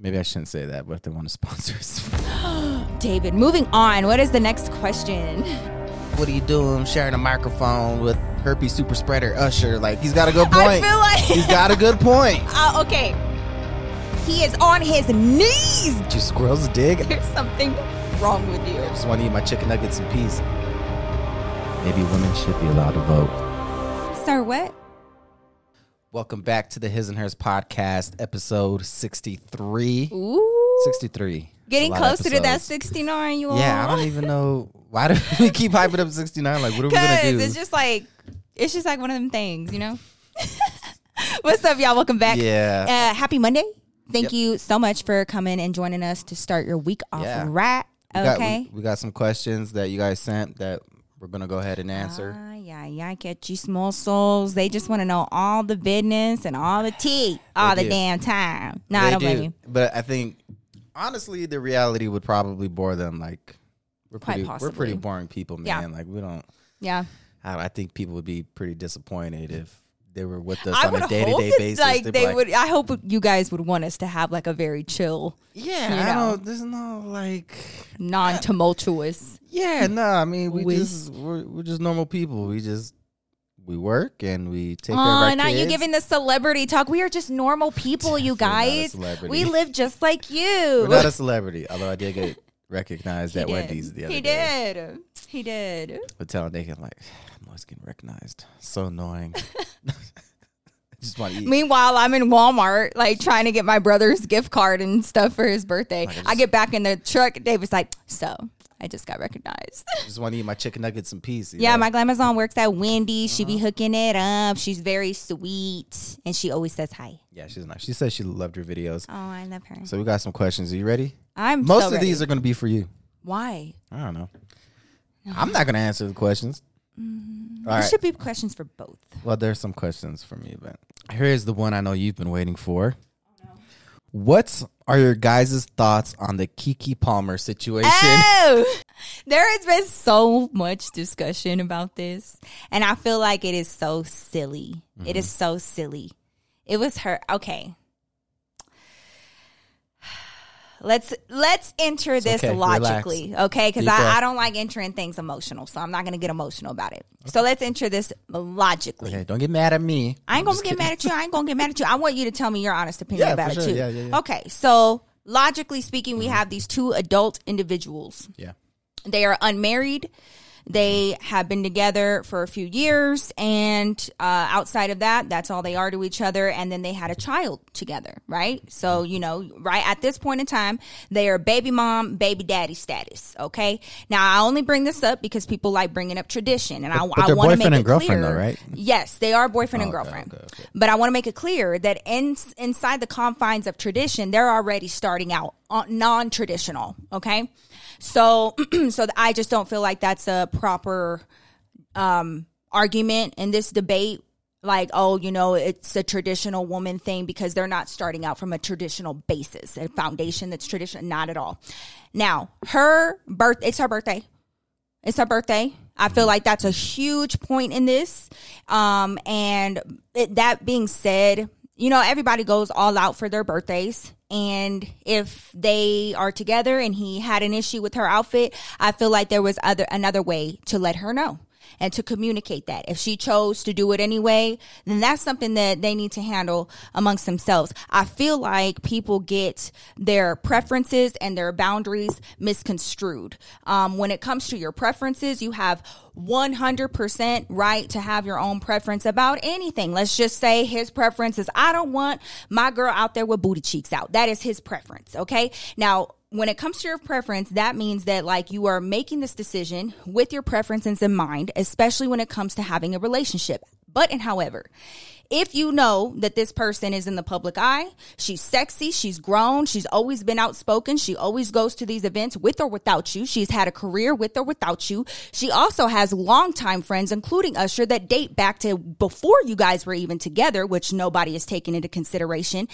Maybe I shouldn't say that, but if they want to sponsor us. David, moving on. What is the next question? what are you doing sharing a microphone with herpes super spreader Usher? Like, he's got a good point. I point. feel like- he's got a good point. Uh, okay. He is on his knees. Do squirrels dig? There's something wrong with you. I just want to eat my chicken nuggets in peace. Maybe women should be allowed to vote. Sir, what? Welcome back to the His and Hers podcast, episode 63. Ooh. 63. Getting It's a lot of closer to that 69, you all. Yeah, I don't even know. Why do we keep hyping up 69? Like, what are we going to do? it's just like, it's just like one of them things, you know? What's up, y'all? Welcome back. Yeah. Uh, happy Monday. Thank Yep. you so much for coming and joining us to start your week off Yeah. right. We got, Okay. we, we got some questions that you guys sent that we're going to go ahead and answer. Ah, yeah, yeah, catchy small souls. They just want to know all the business and all the tea all the do. damn time. No, I don't do. blame you. But I think, honestly, the reality would probably bore them. Like, we're Quite pretty, we're pretty boring people, man. Yeah. Like, we don't, Yeah. I, I think people would be pretty disappointed if they were with us I on a day to day basis. like They'd they like, would. I hope you guys would want us to have like a very chill, Yeah, you I know. don't, there's no, like, non-tumultuous. yeah, no, I mean, we just, we're, we're just normal people. We just, we work and we take care of Oh, our now kids. you giving the celebrity talk. We are just normal people, you not guys. We live just like you. We're not a celebrity, although I did get recognized at did. Wendy's the other He day. He did. He did. But telling Nathan, like, I'm always getting recognized. So annoying. just want to eat. Meanwhile, I'm in Walmart, like trying to get my brother's gift card and stuff for his birthday. Like, I I, get back in the truck. David's like, "So, I just got recognized." just want to eat my chicken nuggets and you yeah, know? my glamazon works at Wendy's. She Uh-huh. be hooking it up. She's very sweet, and she always says hi. yeah, she's nice. She said she loved your videos. Oh, I love her. So we got some questions. Are you ready? I'm Most so of ready. these are going to be for you. why. I don't know. I'm not going to answer the questions. All There right. should be questions for both. Well, there's some questions for me, but here's the one I know you've been waiting for. What are your guys' thoughts on the Keke Palmer situation? Oh, there has been so much discussion about this, and I feel like it is so silly. It is Mm-hmm. so silly. It was her. Okay. Let's let's enter this okay. logically, okay? Because I, I don't like entering things emotional, so I'm not gonna get emotional about it. So let's enter this logically. Okay, don't get mad at me. I ain't I'm gonna get kidding. mad at you. I ain't gonna get mad at you. I want you to tell me your honest opinion Yeah, about it sure. too. Yeah, yeah, yeah. Okay, so logically speaking, we mm-hmm. have these two adult individuals. Yeah. They are unmarried. They have been together for a few years, and uh, outside of that, that's all they are to each other. And then they had a child together, right? So, you know, right at this point in time, they are baby mom, baby daddy status. Okay. Now, I only bring this up because people like bringing up tradition, and I, but I they're want to make boyfriend it and girlfriend clear. though, right? Yes, they are boyfriend and Okay, girlfriend. okay, okay. But I want to make it clear that in, inside the confines of tradition, they're already starting out on- non-traditional. Okay, so so I just don't feel like that's a proper um, argument in this debate. Like, oh, you know, it's a traditional woman thing because they're not starting out from a traditional basis, a foundation that's traditional. Not at all. Now, her birth, it's her birthday. It's her birthday. I feel like that's a huge point in this. Um, and it, that being said, you know, everybody goes all out for their birthdays. And if they are together and he had an issue with her outfit, I feel like there was other another way to let her know and to communicate that. If she chose to do it anyway, then that's something that they need to handle amongst themselves. I feel like people get their preferences and their boundaries misconstrued. Um, when it comes to your preferences, you have 100% right to have your own preference about anything. Let's just say his preference is I don't want my girl out there with booty cheeks out. That is his preference. Okay. Now, when it comes to your preference, that means that like you are making this decision with your preferences in mind, especially when it comes to having a relationship. But and however, if you know that this person is in the public eye, she's sexy, she's grown, she's always been outspoken, she always goes to these events with or without you, she's had a career with or without you. She also has longtime friends, including Usher, that date back to before you guys were even together, which nobody is taking into consideration.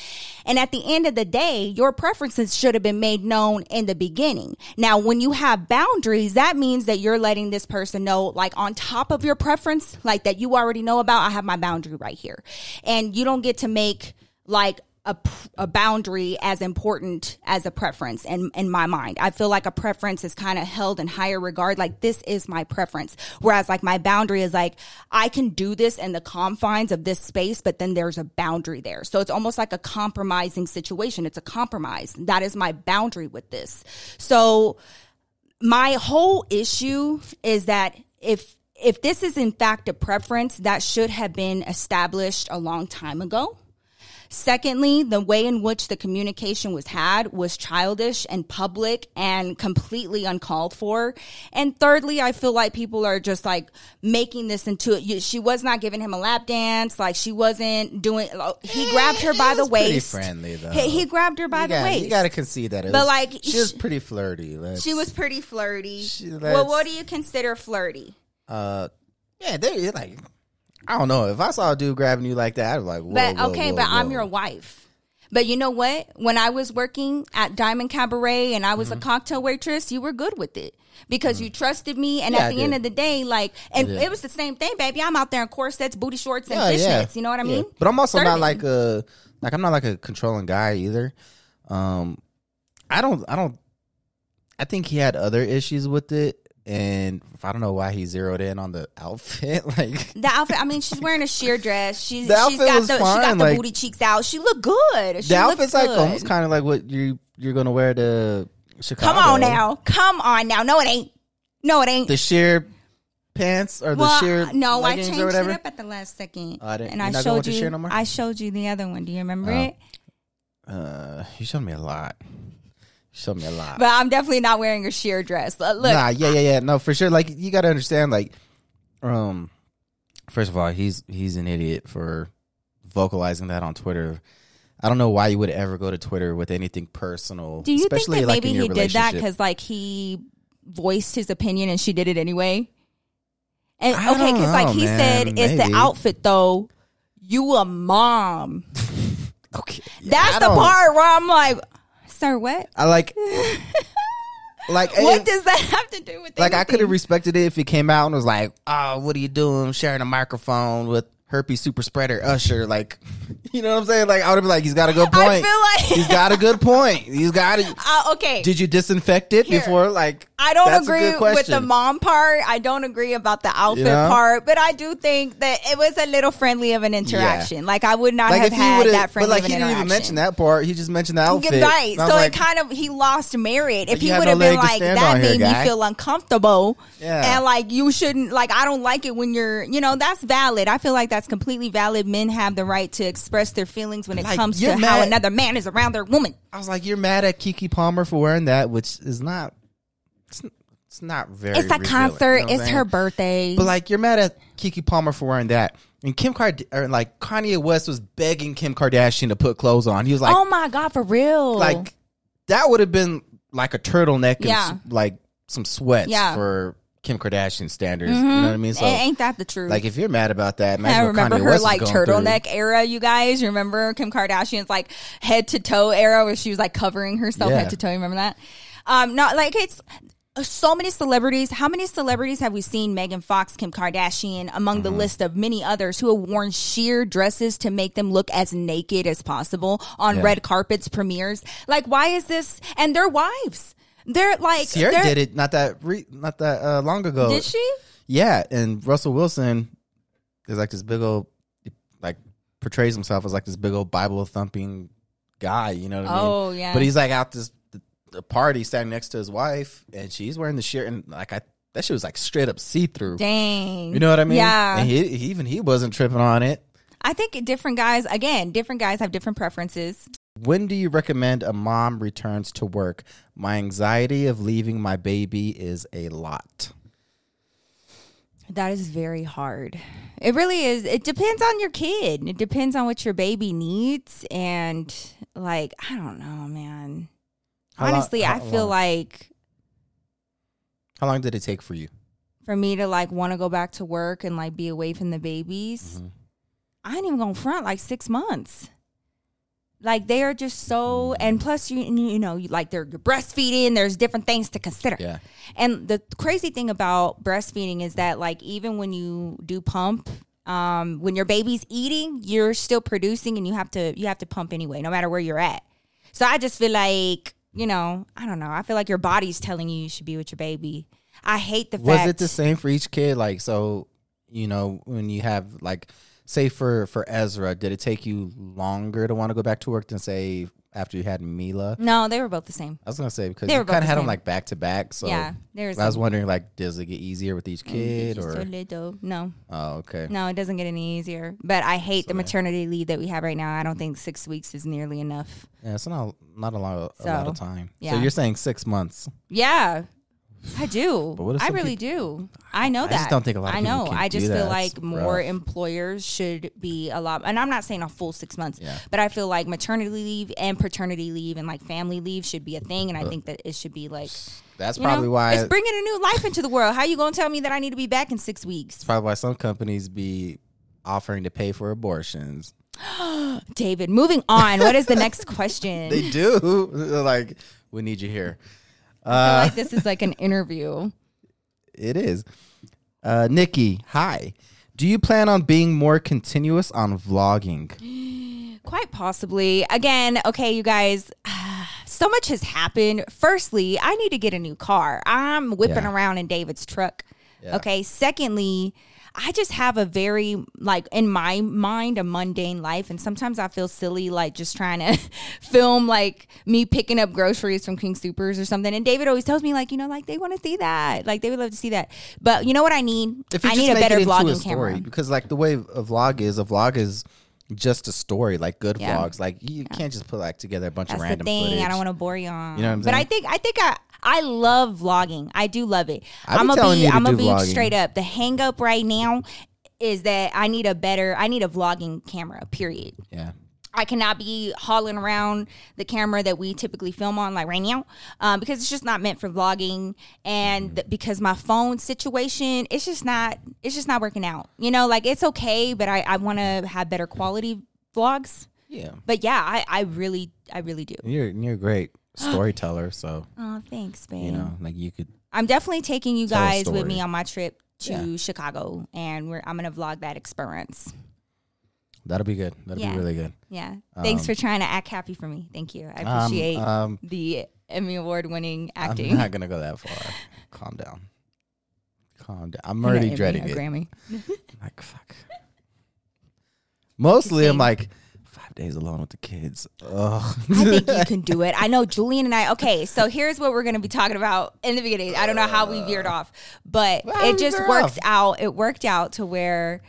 And at the end of the day, your preferences should have been made known in the beginning. Now, when you have boundaries, that means that you're letting this person know, like on top of your preference, like that you already know about, I have my boundary right here. And you don't get to make like a, a boundary as important as a preference in, in my mind. I feel like a preference is kind of held in higher regard. Like this is my preference. Whereas like my boundary is like, I can do this in the confines of this space, but then there's a boundary there. So it's almost like a compromising situation. It's a compromise. That is my boundary with this. So my whole issue is that if, if this is in fact a preference that should have been established a long time ago, Secondly, the way in which the communication was had was childish and public and completely uncalled for. And thirdly, I feel like people are just like making this into it. She was not giving him a lap dance. Like she wasn't doing, oh, he eh, grabbed her by the waist. friendly though. He, he grabbed her by you the gotta, waist. You gotta concede that. It But, was- like, she was pretty flirty. Let's- she was pretty flirty. She- well, what do you consider flirty? Uh, yeah, they like. I don't know if I saw a dude grabbing you like that. I'd be like, whoa, But whoa, okay, whoa, but I'm your wife. But you know what? When I was working at Diamond Cabaret and I was Mm-hmm. a cocktail waitress, you were good with it because you trusted me. And Yeah, at the end of the day, like, and it was the same thing, baby. I'm out there in corsets, booty shorts, and Yeah, yeah. fishnets. You know what I Yeah. mean? But I'm also not like a like I'm not like a controlling guy either. Um, I don't I don't. I think he had other issues with it, and I don't know why he zeroed in on the outfit. like The outfit. I mean, she's wearing a sheer dress. She's The she's got the she fine, got the like- booty cheeks out. She looked good. She the outfit's like good. almost kind of like what you you're gonna wear to Chicago. Come on now, come on now. No, it ain't. No, it ain't. the sheer pants or the well, sheer no, I leggings changed or whatever. it up at the last second, Oh, I didn't- and I showed you. no? I showed you the other one. Do you remember Oh. it? Uh, you showed me a lot. Showed me a lot. But I'm definitely not wearing a sheer dress. Look, look, Nah, yeah, yeah, yeah. No, for sure. Like you got to understand. Like, um, first of all, he's he's an idiot for vocalizing that on Twitter. I don't know why you would ever go to Twitter with anything personal. do you think that like maybe he did that because like he voiced his opinion and she did it anyway? And I okay, because like he man. said, it's the outfit though. You a mom. okay, Yeah, That's the part where I'm like, sir, what? I like, like What it- does that have to do with? It? Like I could have respected it if he came out and was like, "Oh, what are you doing? Sharing a microphone with herpes super spreader Usher?" Like, you know what I'm saying? Like, I would be like, "He's got a good point. I feel like He's got a good point. He's got it." Uh, okay. Did you disinfect it Here. before? Like, I don't agree with the mom part. I don't agree about the outfit You know? part, but I do think that it was a little friendly of an interaction. Like I would not Like have had that friendly but like he didn't even mention that part. He just mentioned the outfit. Right. And I was So like, it kind of he lost merit. If he have would no have been like that on here, made me guy." feel uncomfortable. Yeah. And like you shouldn't like I don't like it when you're you know, that's valid. I feel like that's completely valid. Men have the right to express their feelings when it Like, comes to you're how another man is around their woman. I was like, you're mad at Keke Palmer for wearing that, which is not. It's, it's not very. It's a revealing, concert. you know it's her birthday. But like, you're mad at Keke Palmer for wearing that, and Kim Card or like Kanye West was begging Kim Kardashian to put clothes on. He was like, oh my god, for real. like that would have been like a turtleneck and Yeah. s- like some sweats Yeah. for Kim Kardashian standards. You know what I mean? So ain't that the truth? like if you're mad about that, I remember Kanye her West like going through. turtleneck era, you guys. Remember Kim Kardashian's like head to toe era where she was like covering herself Yeah. head to toe. You remember that? Um, not like it's so many celebrities. How many celebrities have we seen? Megan Fox, Kim Kardashian, among the Mm-hmm. list of many others who have worn sheer dresses to make them look as naked as possible on Yeah. red carpets, premieres. Like, why is this? And their wives. They're like, Ciara they're- did it not that re- not that uh, long ago. Did she? Yeah, and Russell Wilson is like this big old like portrays himself as like this big old Bible thumping guy. You know what I mean? Oh, yeah. But he's like out this the, the party standing next to his wife, and she's wearing the shirt, and like I that shit was like straight up see through. Dang. You know what I mean? Yeah. And he, he even he wasn't tripping on it. I think different guys, again, different guys have different preferences. When do you recommend a mom returns to work? My anxiety of leaving my baby is a lot. That is very hard. It really is. It depends on your kid. It depends on what your baby needs. And, like, I don't know, man. How Honestly, I feel long? like How long did it take for you? for me to, like, want to go back to work and, like, be away from the babies, mm-hmm. I ain't even going to front like six months. Like, they are just so, and plus, you, you know, you, like, they're breastfeeding, there's different things to consider. Yeah. And the crazy thing about breastfeeding is that like even when you do pump Um, when your baby's eating, you're still producing, and you have to you have to pump anyway, no matter where you're at. So I just feel like you know, I don't know. I feel like your body's telling you you should be with your baby. I hate the Was fact. Was it the same for each kid? Like, so you know, when you have like, say for for Ezra, did it take you longer to want to go back to work than say after you had Mila? no, they were both the same. I was gonna say because They you were both kind of the had them same. like back to back. So yeah, there's. I was wondering, like, does it get easier with each kid or? No, Oh, okay. no, it doesn't get any easier. But I hate the maternity leave that we have right now. I don't think six weeks is nearly enough. Yeah, it's not not a lot, a lot of So, time. So yeah. you're saying six months? Yeah, I do. But what if I some really do. I know I that. just don't think a lot of I people know. can I do just that. feel like It's more rough. employers should be a lot. And I'm not saying a full six months, Yeah. but I feel like maternity leave and paternity leave and like family leave should be a thing. And I uh, think that it should be like That's you probably know, why. it's bringing a new life into the world. How you gonna tell me that I need to be back in six weeks, probably why some companies be offering to pay for abortions. David? Moving on. what is the next question? They do. They're like, we need you here. I feel Uh, like this is like an interview. it is. Uh, Nikki, hi. Do you plan on being more continuous on vlogging? Quite possibly. Again, okay, you guys, so much has happened. Firstly, I need to get a new car. I'm whipping Yeah. around in David's truck. Yeah. Okay. Secondly, I just have a very, like, in my mind, a mundane life. And sometimes I feel silly, like, just trying to film, like, me picking up groceries from King Supers or something. And David always tells me, like, you know, like, they want to see that. Like, they would love to see that. But you know what I need? I need a better vlogging a story, camera. because like the way a vlog is, a vlog is just a story. Like good Yeah. vlogs, like you can't just put like together a bunch That's of the random thing. footage. I don't want to bore you on. You know what I'm But I think I think I I love vlogging. I do love it. I I'm gonna be. I'm gonna be vlogging. straight up. The hang up right now is that I need a better I need a vlogging camera. Period. yeah. I cannot be hauling around the camera that we typically film on, like right now, um, because it's just not meant for vlogging, and th- because my phone situation, it's just not, it's just not working out. You know, like it's okay, but I, I want to have better quality vlogs. Yeah. But yeah, I, I really, I really do. You're you're great storyteller, so Oh, thanks, babe. you know, like you could I'm definitely taking you guys with me on my trip to Yeah. Chicago, and we're I'm gonna vlog that experience. that'll be good. That'll Yeah. be really good. Yeah. Thanks for trying to act happy for me. Thank you. I Um, appreciate um, the Emmy Award winning acting. I'm not gonna go that far. Calm down. Calm down. I'm already dreading it. Grammy. Like fuck. Mostly, I'm like days alone with the kids. Ugh. I think you can do it. I know Julian and I. Okay, so here's what we're going to be talking about in the beginning. I don't know how we veered off, but How it just veer worked off? out. It worked out to where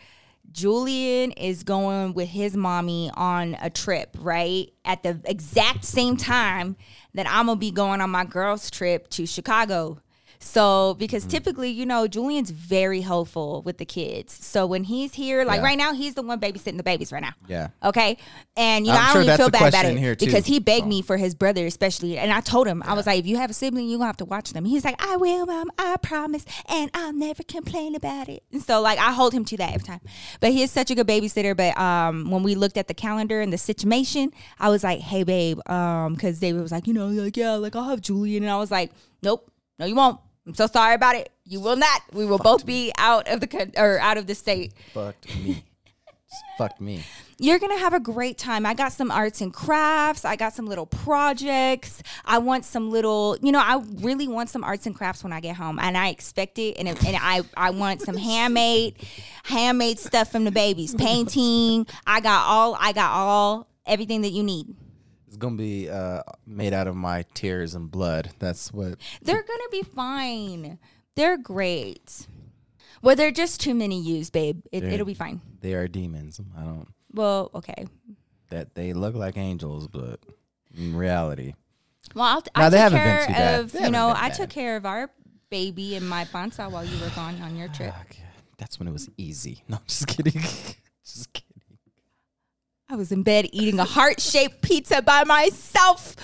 Julian is going with his mommy on a trip, right? At the exact same time that I'm going to be going on my girls' trip to Chicago. So, because Mm. typically, you know, Julian's very helpful with the kids. So when he's here, like Yeah. right now, he's the one babysitting the babies right now. yeah. Okay. And you know, I'm I sure don't even feel bad about question it here, too, because he begged so. me for his brother, especially. And I told him, I was like, if you have a sibling, you're gonna have to watch them. He's like, I will, mom, I promise, and I'll never complain about it. And so like I hold him to that every time. But he is such a good babysitter. But um when we looked at the calendar and the situation, I was like, Hey babe, um, because David was like, you know, like, yeah, like I'll have Julian. And I was like, Nope, no, you won't. I'm so sorry about it. You will not. We will both be out of the or out of the state Fucked me. Fucked me. you're gonna have a great time. I got some arts and crafts. I got some little projects. I want some little, you know, I really want some arts and crafts when I get home, and I expect it. And, and I, I want some handmade, handmade stuff from the babies, painting. I got all, I got all, everything that you need. It's gonna be uh, made out of my tears and blood. That's what. They're gonna be fine. They're great. Well, they're just too many used, babe. It, They're- it'll be fine. They are demons. I don't. Well, okay. That they look like angels, but in reality, Well, I'll, I they took haven't been care too bad. of They you haven't know been I bad. took care of our baby and my panza while you were gone on your trip. fuck, that's when it was easy. No, I'm just kidding. just kidding. I was in bed eating a heart shaped pizza by myself,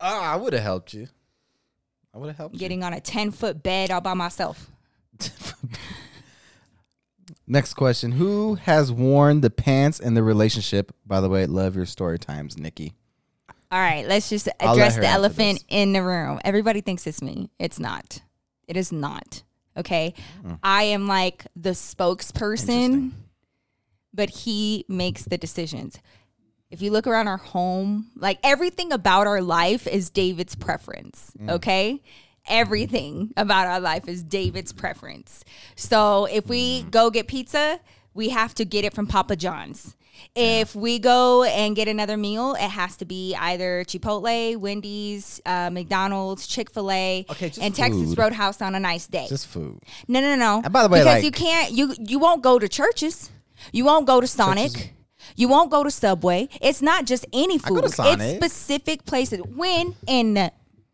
Ah, I would have helped you. I would have helped getting on a ten foot bed all by myself. Next question: Who has worn the pants in the relationship? By the way, love your story times, Nikki. All right, let's just address the elephant in the room. Everybody thinks it's me. It's not. It is not. Okay. Mm. I am like the spokesperson. But he makes the decisions. If you look around our home, like everything about our life is David's preference, okay? Everything about our life is David's preference. So if we go get pizza, we have to get it from Papa John's. If we go and get another meal, it has to be either Chipotle, Wendy's, uh, McDonald's, Chick Fil A, Okay, and Texas. Roadhouse on a nice day. Just food. No, no, no. And by the way, because like- you can't, you you won't go to Church's. You won't go to Sonic. Church's- You won't go to Subway. It's not just any go food. It's specific places. When in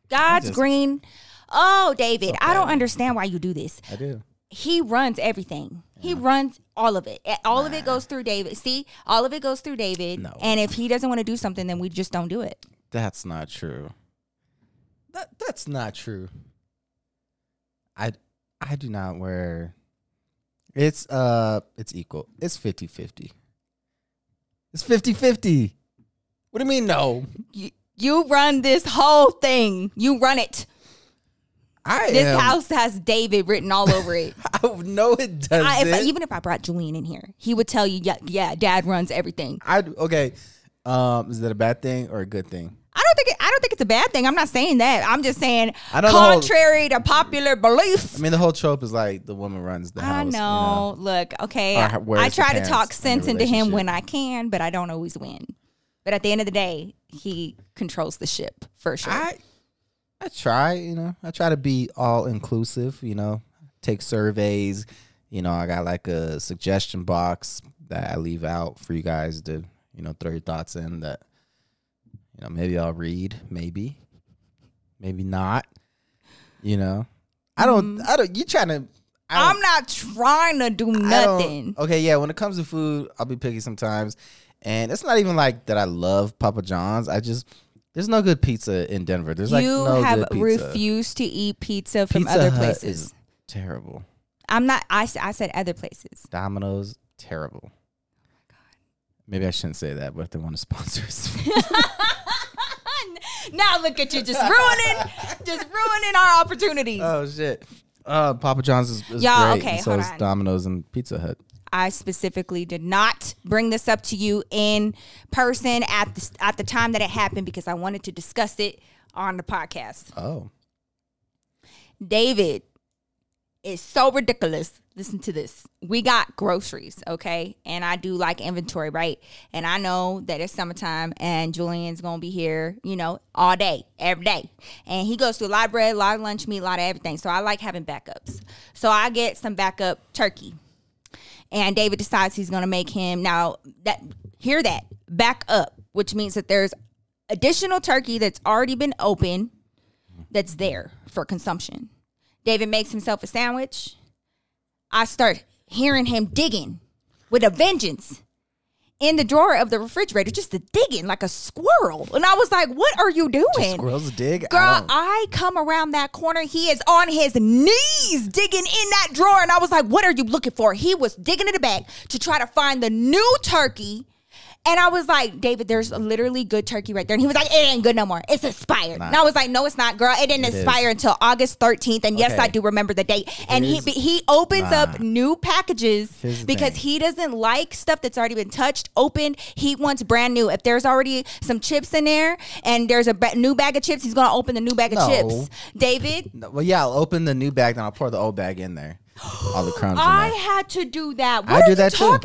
God's just- green. Oh, David, I don't understand why you do this. I do. He runs everything. He runs all of it. All of it goes through David. See, all of it goes through David. No. And if he doesn't want to do something, then we just don't do it. That's not true. That that's not true. I I do not wear it's uh it's equal. It's 50-50. It's 50-50. What do you mean no? You, you run this whole thing. You run it. I This am, house has David written all over it. I know it doesn't. I, if, even if I brought Julian in here, he would tell you, yeah, yeah, dad runs everything. I okay. Um is that a bad thing or a good thing? I don't think it, I don't think it's a bad thing. I'm not saying that. I'm just saying I know the whole- contrary to popular belief. I mean the whole trope is like the woman runs the house. I you know. Look, okay. I, I try to talk sense into him when I can, but I don't always win. But at the end of the day, he controls the ship for sure. I I try, you know, I try to be all inclusive, you know, take surveys, you know, I got like a suggestion box that I leave out for you guys to, you know, throw your thoughts in that, you know, maybe I'll read, maybe, maybe not, you know, I don't, mm. I don't, you trying to, I I'm not trying to do nothing. Okay, yeah. When it comes to food, I'll be picky sometimes, and it's not even like that. I love Papa John's. I just there's no good pizza in Denver. There's like you no have good pizza. refused to eat pizza from Pizza other Hut places. is terrible. I'm not. I I said other places. Domino's terrible. Maybe I shouldn't say that, but if they want to sponsor us, now look at you, just ruining, just ruining our opportunities. oh shit. Uh, Papa John's is, is Y'all, great. okay, and so hold is on. Domino's and Pizza Hut. I specifically did not bring this up to you in person at the at the time that it happened because I wanted to discuss it on the podcast. Oh, David is so ridiculous. Listen to this. We got groceries, okay? And I do like inventory, right? And I know that it's summertime and Julian's gonna be here, you know, all day, every day. And he goes through a lot of bread, a lot of lunch meat, a lot of everything. So I like having backups. So I get some backup turkey. And David decides he's gonna make him now that hear that, back up, which means that there's additional turkey that's already been open that's there for consumption. David makes himself a sandwich. I start hearing him digging with a vengeance in the drawer of the refrigerator, just the digging like a squirrel. And I was like, What are you doing? squirrels dig. Girl, I I come around that corner. He is on his knees digging in that drawer. And I was like, What are you looking for? He was digging in the bag to try to find the new turkey. And I was like, David, there's literally good turkey right there. And he was like, It ain't good no more. It's expired. And I was like, No, it's not, girl. It didn't It expire is. until August 13th. And yes, Okay. I do remember the date. And he is- he opens Nah. up new packages because thing. he doesn't like stuff that's already been touched, opened. He wants brand new. If there's already some chips in there and there's a ba- new bag of chips, he's gonna open the new bag of No. chips. David, well, yeah, I'll open the new bag, then I'll pour the old bag in there. All the crumbs I had to do that. What I do that too.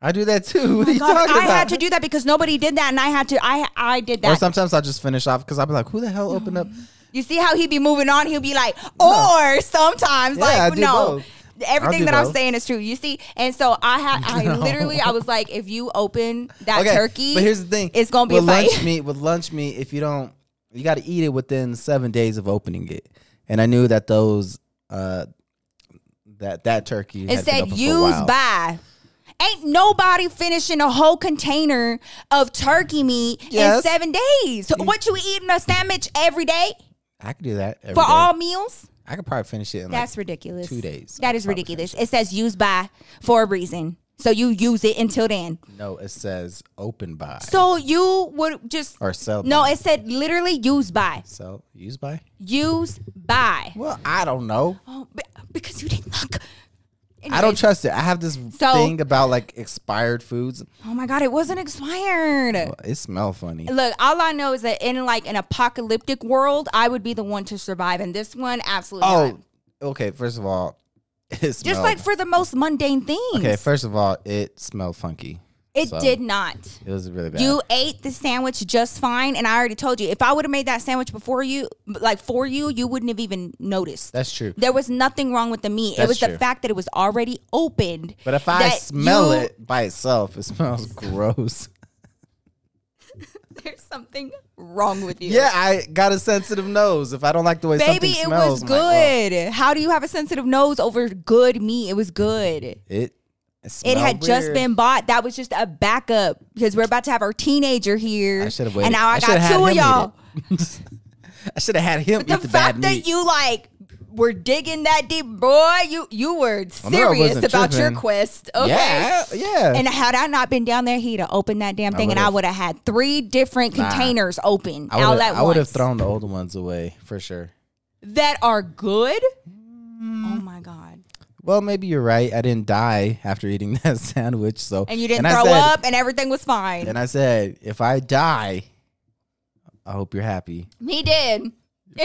I do that too. What are you God, talking I about? had to do that because nobody did that, and I had to. I I did that. Or sometimes I'll just finish off because I'll be like, who the hell opened up? You see how he'd be moving on? He'll be like, or sometimes Yeah, I like no. both. Everything that I'm saying is true. You see, and so I had, I literally, I was like, if you open that Okay, turkey, but here's the thing: it's gonna be with a fight. lunch meat. With lunch meat, if you don't, you got to eat it within seven days of opening it. And I knew that those, uh, that that turkey It said open for a use by. Ain't nobody finishing a whole container of turkey meat Yes. in seven days. So what you eating a sandwich every day I could do that every for day. all meals? I could probably finish it in That's like ridiculous. two days. That is ridiculous. It says use by for a reason. So you use it until then. no. It says open by So you would just or sell. no. by. It said literally use by. So use by. Use by. Well, I don't know. Oh, because you didn't look. I don't trust it. I have this So- thing about like expired foods. Oh my god, it wasn't expired. It smelled funny. Look, all I know is that in like an apocalyptic world, I would be the one to survive. And this one, absolutely oh, not. Oh, okay. First of all, it smelled. Just like for the most mundane things. okay. First of all, it smelled funky. It so- did not. It was really bad. You ate the sandwich just fine, and I already told you if I would have made that sandwich before you, like for you, you wouldn't have even noticed. That's true. there was nothing wrong with the meat. That's it was true. the fact that it was already opened. But if I smell you- it by itself, it smells gross. there's something wrong with you. Yeah, I got a sensitive nose. If I don't like the way Baby, something it smells, was I'm like, oh. good. How do you have a sensitive nose over good meat? It was good. it it, had just been bought. That was just a backup because we're about to have our teenager here. I should have And now I, shoulda got two of y'all. I should have had him The eat the bad fact that you like were digging that deep, boy, you you were I I serious about your quest. Okay. Yeah, yeah. And had I not been down there, he'd have opened that damn thing, and I would've- had three different Nah. containers open I all would at I would have thrown the older ones away for sure. that are good. Mm. Oh my god! Well, maybe you're right. I didn't die after eating that sandwich, so And you didn't I throw said- up, and everything was fine. And I said, if I die, I hope you're happy. He did. And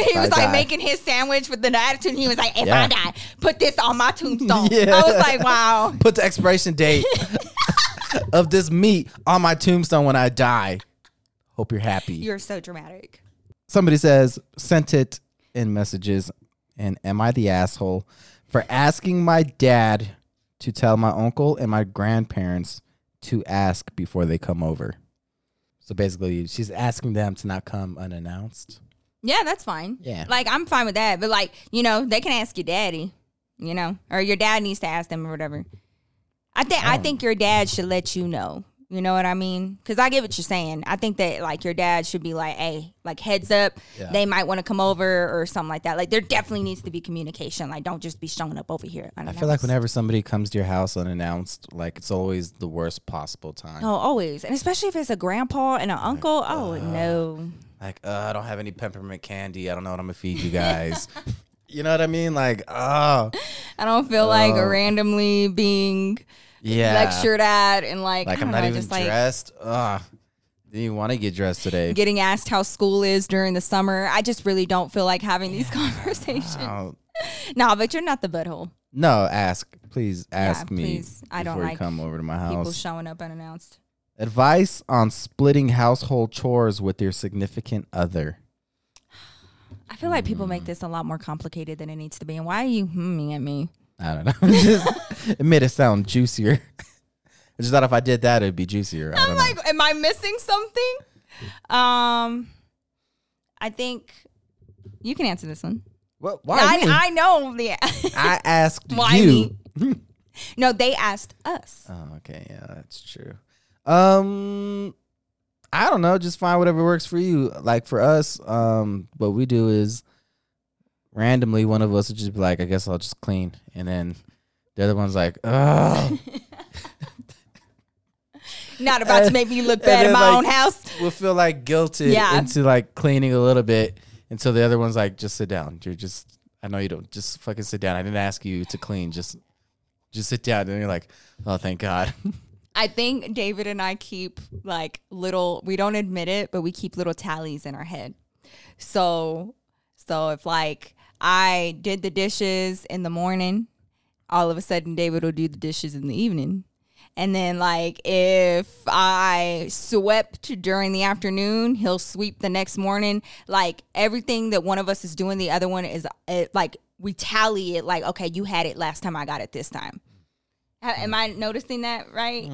he I was like die. making his sandwich with the attitude. He was like, if Yeah. I die, put this on my tombstone. Yeah. I was like, wow. Put the expiration date of this meat on my tombstone when I die. Hope you're happy. You're so dramatic. Somebody says, sent it in messages, and am I the asshole for asking my dad to tell my uncle and my grandparents to ask before they come over? So basically, she's asking them to not come unannounced. Yeah, that's fine. Yeah. Like, I'm fine with that. But, like, you know, they can ask your daddy, you know, or your dad needs to ask them or whatever. I think I oh. think your dad should let you know. You know what I mean? Because I get what you're saying. I think that like your dad should be like, "Hey, like heads up, Yeah. they might want to come over or something like that." Like there definitely needs to be communication. Like don't just be showing up over here. I feel like whenever somebody comes to your house unannounced, like it's always the worst possible time. oh, always, and especially if it's a grandpa and an uncle. Oh uh, no, Like, uh, I don't have any peppermint candy. I don't know what I'm gonna feed you guys. you know what I mean? Like, oh, I don't feel like Oh. randomly being yeah. lectured at and like, Like I I'm don't know, even just like dressed. Ugh. Didn't even want to get dressed today. getting asked how school is during the summer. I just really don't feel like having these conversations. No, but you're not the butthole. no, ask. Please ask me please. I don't you like come over to my house. People showing up unannounced. Advice on splitting household chores with your significant other. I feel like people make this a lot more complicated than it needs to be. And why are you humming at me? I don't know. Just- it made it sound juicier. I just thought if I did that, it'd be juicier. I don't I'm know. like, am I missing something? Um, I think you can answer this one. What? Why I, me? I know the. I asked Why you. no, they asked us. Oh, okay, yeah, that's true. Um, I don't know. Just find whatever works for you. Like for us, um, what we do is randomly one of us would just be like, "I guess I'll just clean," and then the other one's like, "Oh, Not about to make me look bad in my like, own house. we'll feel like guilty Yeah. into like cleaning a little bit." Until the other one's like, "Just sit down. You're just. I know you don't. Just fucking sit down. I didn't ask you to clean. Just, just sit down." And you're like, "Oh, thank God." I think David and I keep like little. We don't admit it, but we keep little tallies in our head. So, so if like I did the dishes in the morning, all of a sudden David will do the dishes in the evening. And then like if I swept during the afternoon, he'll sweep the next morning. Like everything that one of us is doing, the other one is uh, like we tally it. Like okay, you had it last time, I got it this time. Am I noticing that right?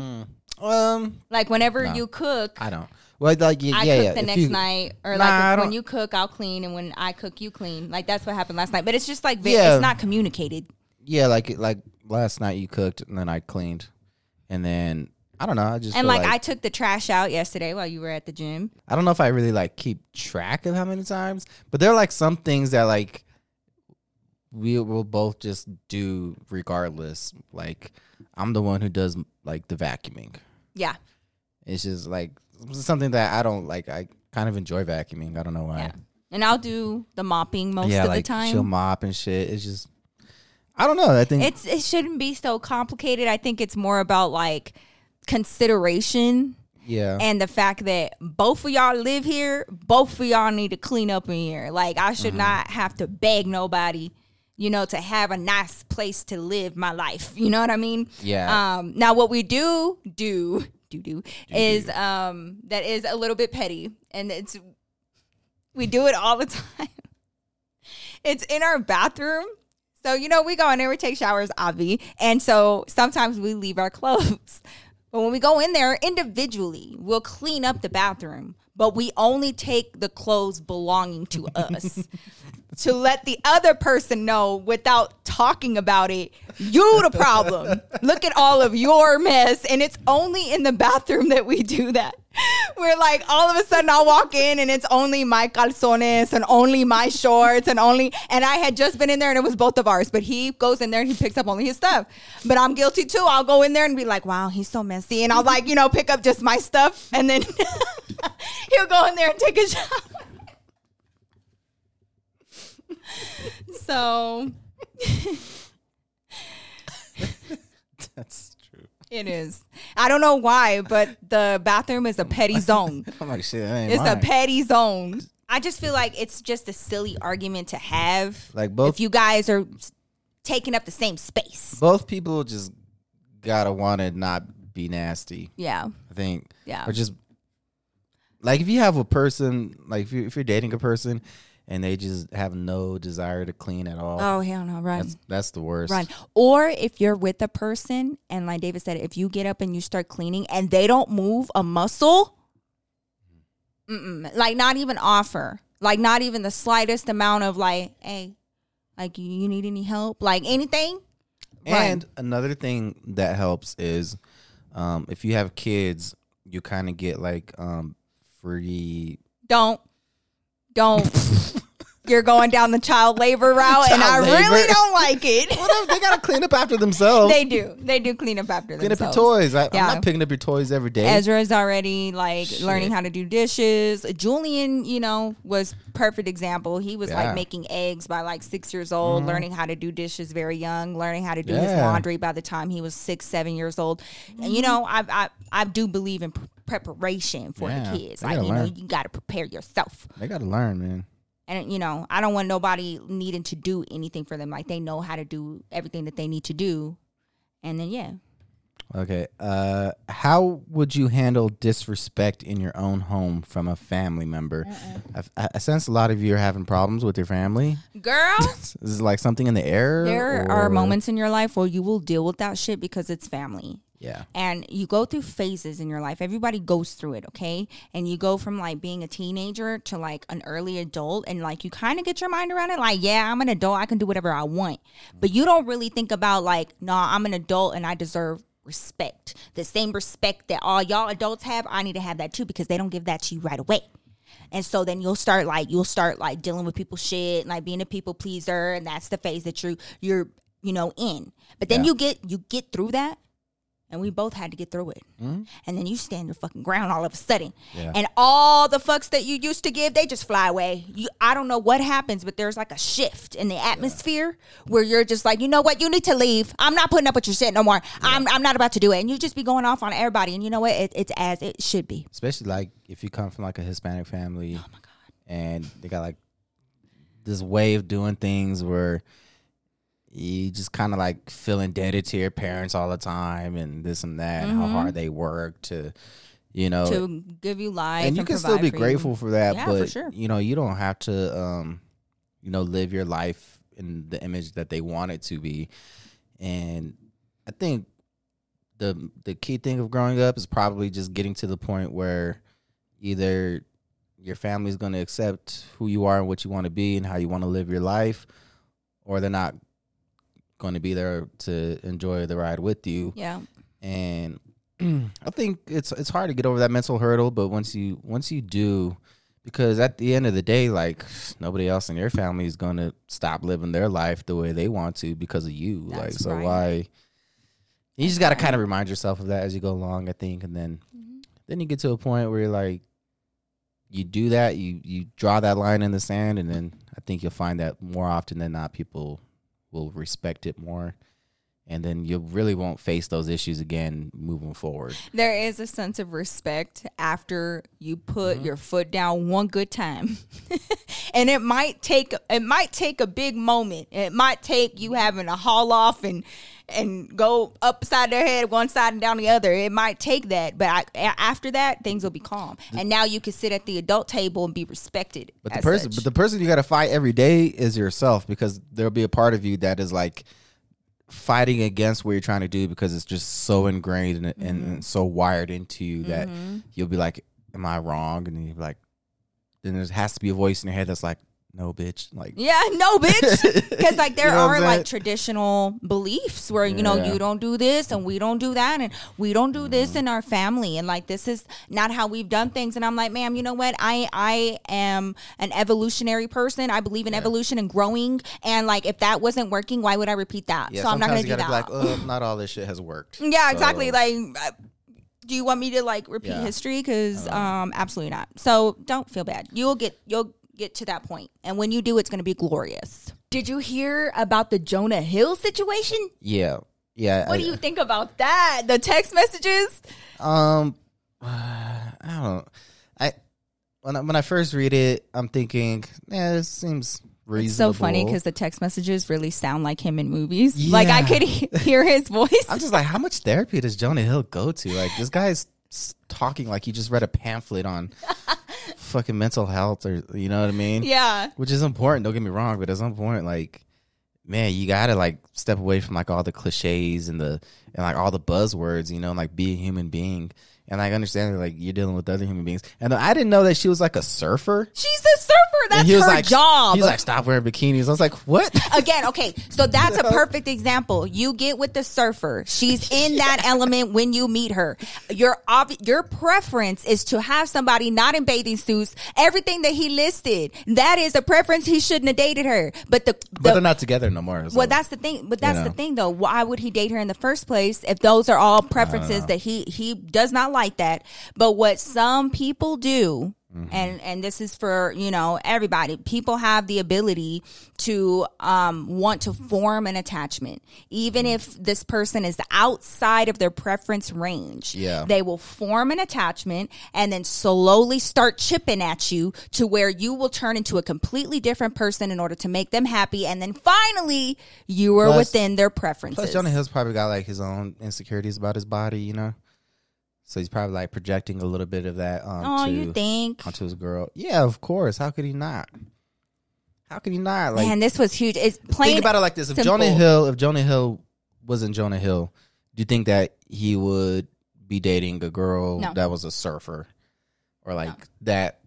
um, Like whenever you cook, I don't. Well, like yeah, I yeah, cook yeah. the If next you- night, or Nah, like if- when you cook, I'll clean, and when I cook, you clean. Like that's what happened last night. But it's just like Yeah. it's not communicated. Yeah, like like last night you cooked and then I cleaned, and then I don't know. I just And feel like, I took the trash out yesterday while you were at the gym. I don't know if I really like keep track of how many times, but there are like some things that like we will both just do regardless. Like I'm the one who does like the vacuuming. Yeah, It's just like something that I don't like. I kind of enjoy vacuuming. I don't know why. yeah. And I'll do the mopping most yeah, of like the time. she'll mop and shit. It's just I don't know. I think It's it shouldn't be so complicated. I think it's more about like consideration yeah. and the fact that both of y'all live here, both of y'all need to clean up in here. Like I should not have to beg nobody, you know, to have a nice place to live my life. You know what I mean? Yeah. Um now what we do do do do is um that is a little bit petty and it's we do it all the time. it's in our bathroom. So, you know, we go in there, we take showers, Avi. And so sometimes we leave our clothes. But when we go in there individually, we'll clean up the bathroom. But we only take the clothes belonging to us to let the other person know without talking about it. You the problem. Look at all of your mess. And it's only in the bathroom that we do that. We're like, all of a sudden I'll walk in and it's only my calzones and only my shorts and only, and I had just been in there and it was both of ours, but he goes in there and he picks up only his stuff. But I'm guilty too. I'll go in there and be like, wow, he's so messy. And I'll like, you know, pick up just my stuff and then he'll go in there and take a shower. so That's. It is. I don't know why, but the bathroom is a petty zone. I'm like shit. That ain't It's a petty zone. I just feel like it's just a silly argument to have. Like both- if you guys are taking up the same space. Both people just gotta want to not be nasty. Yeah. I think. Yeah. Or just like if you have a person, like if you're, if you're dating a person, and they just have no desire to clean at all. Oh hell no, run. That's that's the worst. Run. Or if you're with a person and like David said, if you get up and you start cleaning and they don't move a muscle, like not even offer, like not even the slightest amount of like, hey, like you, you need any help, like anything. Run. And another thing that helps is um, if you have kids, you kind of get like um, free. don't don't you're going down the child labor route and i Child really don't like it Well, they gotta clean up after themselves. they do they do clean up after clean up your toys. I, Yeah. I'm not picking up your toys every day. Ezra's already like Shit. learning how to do dishes. Julian, you know, was perfect example. He was Yeah. Mm-hmm. like making eggs by like six years old, learning how to do dishes very young, learning how to do his laundry by the time he was six, seven years old. And you know, I I, I do believe in preparation for Yeah, the kids. Like you know, you got to prepare yourself. they gotta learn, man. And you know, I don't want nobody needing to do anything for them. Like they know how to do everything that they need to do. And then yeah. Okay. Uh, how would you handle disrespect in your own home from a family member? I, I sense a lot of you are having problems with your family. Girl, Is like something in the air? there are moments in your life where you will deal with that shit because it's family. Yeah. and you go through phases in your life. Everybody goes through it, okay? And you go from like being a teenager to like an early adult, and like you kind of get your mind around it. Like, yeah, I'm an adult, I can do whatever I want, but you don't really think about like, nah, I'm an adult and I deserve respect. The same respect that all y'all adults have, I need to have that too because they don't give that to you right away. And so then you'll start like you'll start like dealing with people's shit and like being a people pleaser, and that's the phase that you you're you know in. But then Yeah. you get you get through that, and we both had to get through it. Mm-hmm. And then you stand your fucking ground all of a sudden, Yeah. and all the fucks that you used to give, they just fly away. You, I don't know what happens, but there's like a shift in the atmosphere where you're just like, you know what, you need to leave. I'm not putting up with your shit no more. I'm I'm not about to do it, and you just be going off on everybody. And you know what, it, it's as it should be. Especially like if you come from like a Hispanic family. Oh my god. And they got like this way of doing things where you just kind of like feel indebted to your parents all the time and this and that and how hard they work to you know to give you life, and you can still be for you. grateful for that Yeah, for but sure. you know you don't have to um you know live your life in the image that they want it to be and i think the the key thing of growing up is probably just getting to the point where either your family's going to accept who you are and what you want to be and how you want to live your life or they're not going to be there to enjoy the ride with you Yeah, and I think it's it's hard to get over that mental hurdle, but once you once you do, because at the end of the day, like nobody else in your family is gonna stop living their life the way they want to because of you. like so right. why you just gotta kind of remind yourself of that as you go along, I think, and then Mm-hmm. then you get to a point where you're like you do that, you you draw that line in the sand, and then I think you'll find that more often than not, people will respect it more, and then you really won't face those issues again moving forward. There is a sense of respect after you put mm-hmm. your foot down one good time. and it might take it might take a big moment. It might take you having a haul off and and go upside their head one side and down the other. It might take that, but I, a- after that things will be calm. And now you can sit at the adult table and be respected. But the person, such. but the person you got to fight every day is yourself because there'll be a part of you that is like fighting against what you're trying to do because it's just so ingrained and, and, and so wired into you that mm-hmm. you'll be like, "Am I wrong?" And you're like, then there has to be a voice in your head that's like, "No, bitch." Like, Yeah, no, bitch. Because like there You know are like traditional beliefs where you know Yeah. you don't do this and we don't do that and we don't do this Mm-hmm. in our family and like this is not how we've done things. And I'm like, ma'am, you know what? I I am an evolutionary person. I believe in evolution and growing. And like if that wasn't working, why would I repeat that? yeah, so I'm not going to you do that. like, "Oh, not all this shit has worked." Yeah, So- exactly. Like, uh, do you want me to like repeat Yeah. history? Because um, absolutely not. So don't feel bad. You'll get you'll get to that point, and when you do, it's going to be glorious. Did you hear about the Jonah Hill situation? yeah, yeah. What I, do you think about that? The text messages. Um, I don't. I when I, when I first read it, I'm thinking, yeah, this seems reasonable. It's so funny because the text messages really sound like him in movies. Like I could he- hear his voice. I'm just like, how much therapy does Jonah Hill go to? Like, this guy's talking like he just read a pamphlet on fucking mental health, or you know what I mean? yeah. Which is important. Don't get me wrong, but at some point, like, man, you gotta like step away from like all the cliches and the and like all the buzzwords, you know, and like be a human being. And I understand that like you're dealing with other human beings. And I didn't know that she was like a surfer. She's a surfer. That's and he was her like, job. He was like, stop wearing bikinis. I was like, what? Again, okay, so that's a perfect example. You get with the surfer. She's in that element when you meet her. Your obvi- your preference is to have somebody not in bathing suits. Everything that he listed, that is a preference. He shouldn't have dated her. But the, but they're not together no more. so- well, that's the thing. But that's know. the thing, though. Why would he date her in the first place if those are all preferences that he he does not like that? But what some people do. Mm-hmm. And and this is for you know everybody. People have the ability to um, want to form an attachment, even if this person is outside of their preference range. Yeah. they will form an attachment and then slowly start chipping at you to where you will turn into a completely different person in order to make them happy, and then finally you are Plus- within their preferences. Plus, Jonah Hill's probably got like his own insecurities about his body, you know. So he's probably like projecting a little bit of that um, oh, to, you think? onto his girl. Yeah, of course. How could he not? How could he not? Like, Man, this was huge. It's plain. think about it like this: if simple. Jonah Hill, if Jonah Hill wasn't Jonah Hill, do you think that he would be dating a girl No. that was a surfer, or like that?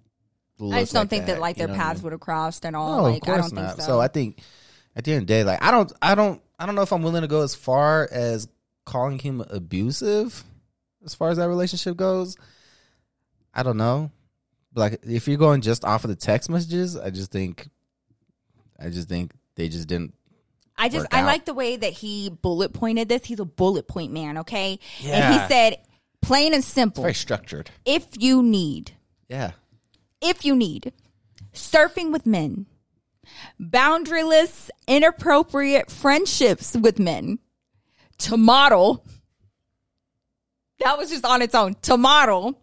I just don't looked think that like you their what I paths mean? would have crossed and all. No, like of course I don't not. think so. so. I think at the end of the day, like I don't, I don't, I don't know if I'm willing to go as far as calling him abusive, as far as that relationship goes. I don't know, like if you're going just off of the text messages, I just think, I just think they just didn't. I just work I out. like the way that he bullet pointed this. He's a bullet point man, okay? And Yeah. he said, plain and simple, Very structured. if you need, Yeah. if you need surfing with men, boundaryless, inappropriate friendships with men, to model. That was just on its own. To model.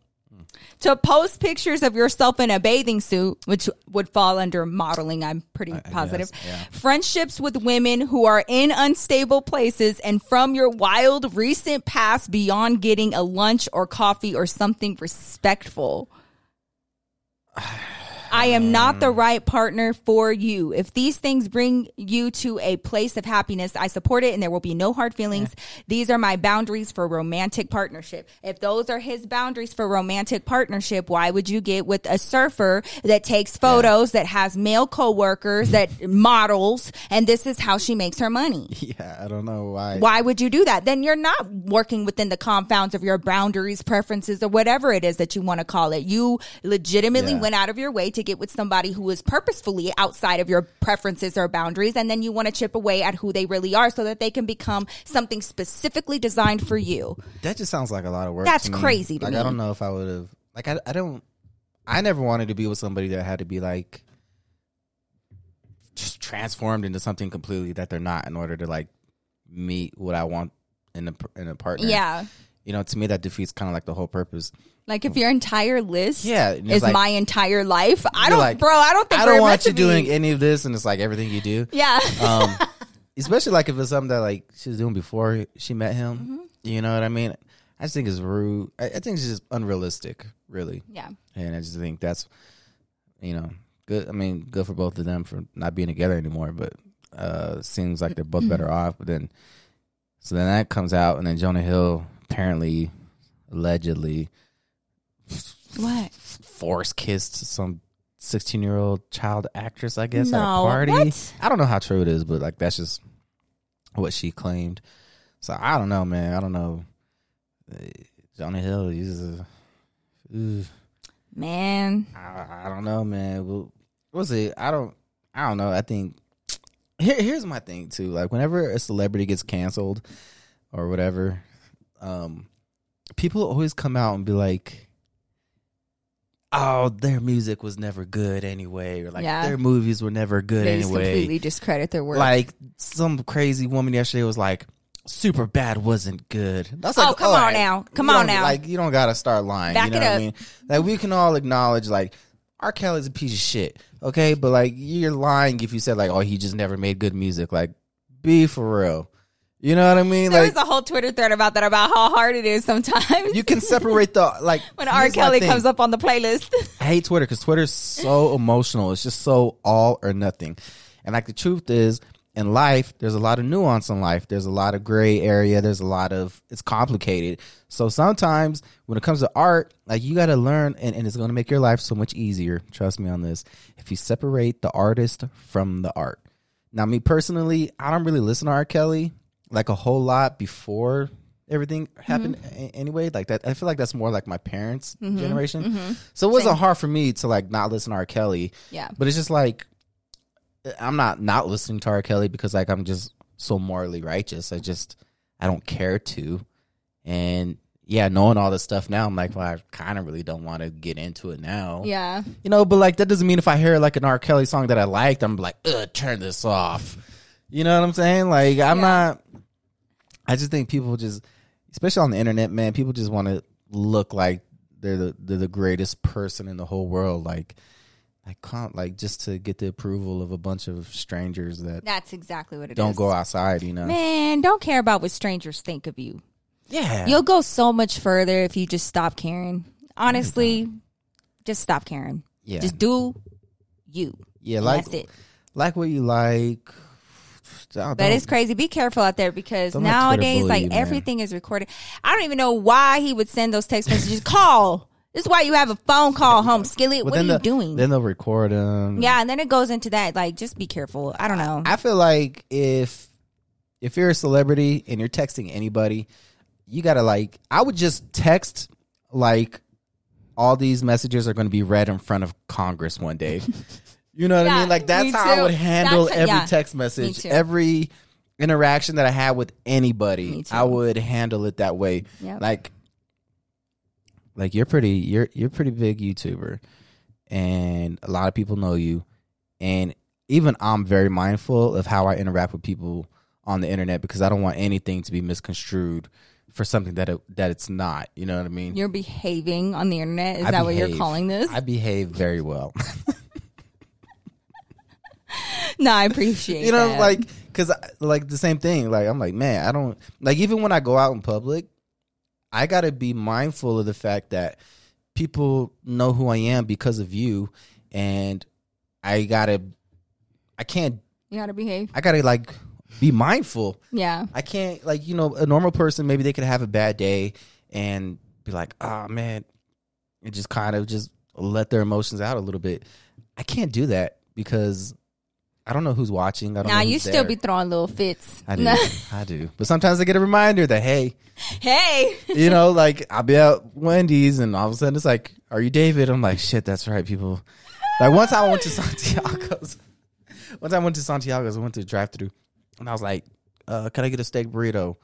To post pictures of yourself in a bathing suit, which would fall under modeling, I'm pretty positive. guess, yeah. Friendships with women who are in unstable places and from your wild recent past beyond getting a lunch or coffee or something respectful. I am not the right partner for you. If these things bring you to a place of happiness, I support it and there will be no hard feelings. These are my boundaries for romantic partnership. If those are his boundaries for romantic partnership, why would you get with a surfer that takes photos, that has male coworkers, that models, and this is how she makes her money? Yeah. I don't know why. Why would you do that? Then you're not working within the confounds of your boundaries, preferences, or whatever it is that you want to call it. You legitimately Yeah. went out of your way to get with somebody who is purposefully outside of your preferences or boundaries, and then you want to chip away at who they really are so that they can become something specifically designed for you. That just sounds like a lot of work. That's to crazy to like me. I don't know if I would have. Like I, I don't. I never wanted to be with somebody that had to be like just transformed into something completely that they're not in order to like meet what I want in a in a partner. Yeah. you know, to me that defeats kind of like the whole purpose. Like if your entire list Yeah, is like- my entire life, I don't, like, bro. I don't think I don't want you doing any of this, and it's like everything you do. Yeah, Um, especially like if it's something that like she was doing before she met him. Mm-hmm. You know what I mean? I just think it's rude. I, I think it's just unrealistic, really. yeah, And I just think that's, you know, good. I mean, good for both of them for not being together anymore. But uh seems like they're both better off. But then, so then that comes out, and then Jonah Hill apparently, allegedly, what? force kissed some sixteen year old child actress. I guess at a party. what? I don't know how true it is, but like that's just what she claimed. So I don't know, man. I don't know. Jonah Hill, he's a. Man, I, I don't know, man. Well, we'll see. I don't. I don't know. I think here, here's my thing too. Like whenever a celebrity gets canceled or whatever, um, people always come out and be like, "Oh, their music was never good anyway," or like Yeah. their movies were never good they just anyway. completely discredit their work. Like some crazy woman yesterday was like, "Superbad wasn't good." That's Oh, come all on now. Come on now. Like you don't gotta start lying. Back you know it what up. I mean? Like we can all acknowledge like R. Kelly's a piece of shit. Okay, but like you're lying if you said like, "Oh, he just never made good music." Like, be for real. You know what I mean? there like was a whole Twitter thread about that about how hard it is sometimes. you can separate the like when R. Kelly comes up on the playlist. I hate Twitter because Twitter's so emotional. It's just so all or nothing. And like the truth is, in life, there's a lot of nuance in life. There's a lot of gray area. There's a lot of it's complicated. So sometimes when it comes to art, like you got to learn, and, and it's going to make your life so much easier. Trust me on this. If you separate the artist from the art. Now, me personally, I don't really listen to R. Kelly like a whole lot before everything mm-hmm. happened a- anyway. Like that, I feel like that's more like my parents' mm-hmm. generation. Mm-hmm. So it wasn't hard for me to like not listen to R. Kelly. Yeah. But it's just like I'm not not listening to R. Kelly because like I'm just so morally righteous. I just I don't care to. And yeah, knowing all this stuff now, I'm like, well, I kind of really don't want to get into it now. yeah. You know, but like that doesn't mean if I hear like an R. Kelly song that I liked, I'm like, ugh, turn this off. You know what I'm saying? Like I'm Yeah. not. I just think people just, especially on the internet, man, people just want to look like they're the they're the greatest person in the whole world. Like, I can't like just to get the approval of a bunch of strangers that That's exactly what it don't go outside. You know? Man, don't care about what strangers think of you. Yeah. You'll go so much further if you just stop caring. Honestly, just stop caring. yeah. Just do you. yeah. Like that's it. like what you like. Don't- But it's crazy. Be careful out there because Don't let Twitter nowadays, bully like man. everything is recorded. I don't even know why he would send those text messages. Call. This is why you have a phone call home. Skillet, But what are you the- doing? Then they'll record them. yeah, and then it goes into that. Like, just be careful. I don't know. I feel like if if you're a celebrity and you're texting anybody, you gotta like I would just text like all these messages are gonna be read in front of Congress one day. You know what I mean? Like that's how I would handle That's- every yeah, text message. too. Every interaction that I had with anybody, I would handle it that way. Yep. Like like you're pretty you're you're pretty big YouTuber and a lot of people know you and even I'm very mindful of how I interact with people on the internet because I don't want anything to be misconstrued for something that it, that it's not. You know what I mean? You're behaving on the internet. Is I that what you're calling this? I behave very well. no, I appreciate you know, that. like because like the same thing. Like I'm like, man, I don't like even when I go out in public, I got to be mindful of the fact that people know who I am because of you, and I gotta, I can't, you gotta behave. I gotta like be mindful. Yeah. I can't like you know a normal person maybe they could have a bad day and be like, oh man, and just kind of just let their emotions out a little bit. I can't do that because I don't know who's watching. I don't Now know you still there. be throwing little fits. I do. I do. But sometimes I get a reminder that, hey, hey. you know, like I'll be at Wendy's and all of a sudden it's like, are you David? I'm like, shit, that's right, people. Like time I went to Santiago's. time I went to Santiago's. I went to the drive through and I was like, uh, can I get a steak burrito?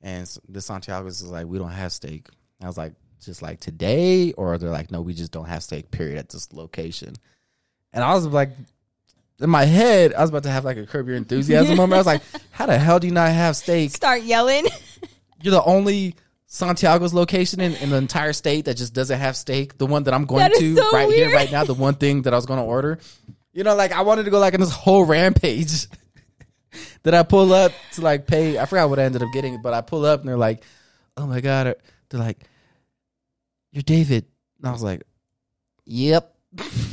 And the Santiago's is like, we don't have steak. I was like, just like today? Or they're like, no, we just don't have steak, period, at this location. And I was like, in my head, I was about to have like a curb your enthusiasm moment. I was like, how the hell do you not have steak? Start yelling. You're the only Santiago's location in, in the entire state that just doesn't have steak. The one that I'm going That to so right here, right now, the one thing that I was going to order. You know, like I wanted to go like in this whole rampage. that I pull up to like pay. I forgot what I ended up getting, but I pull up and they're like, "Oh my god!" They're like, "You're David," and I was like, "Yep."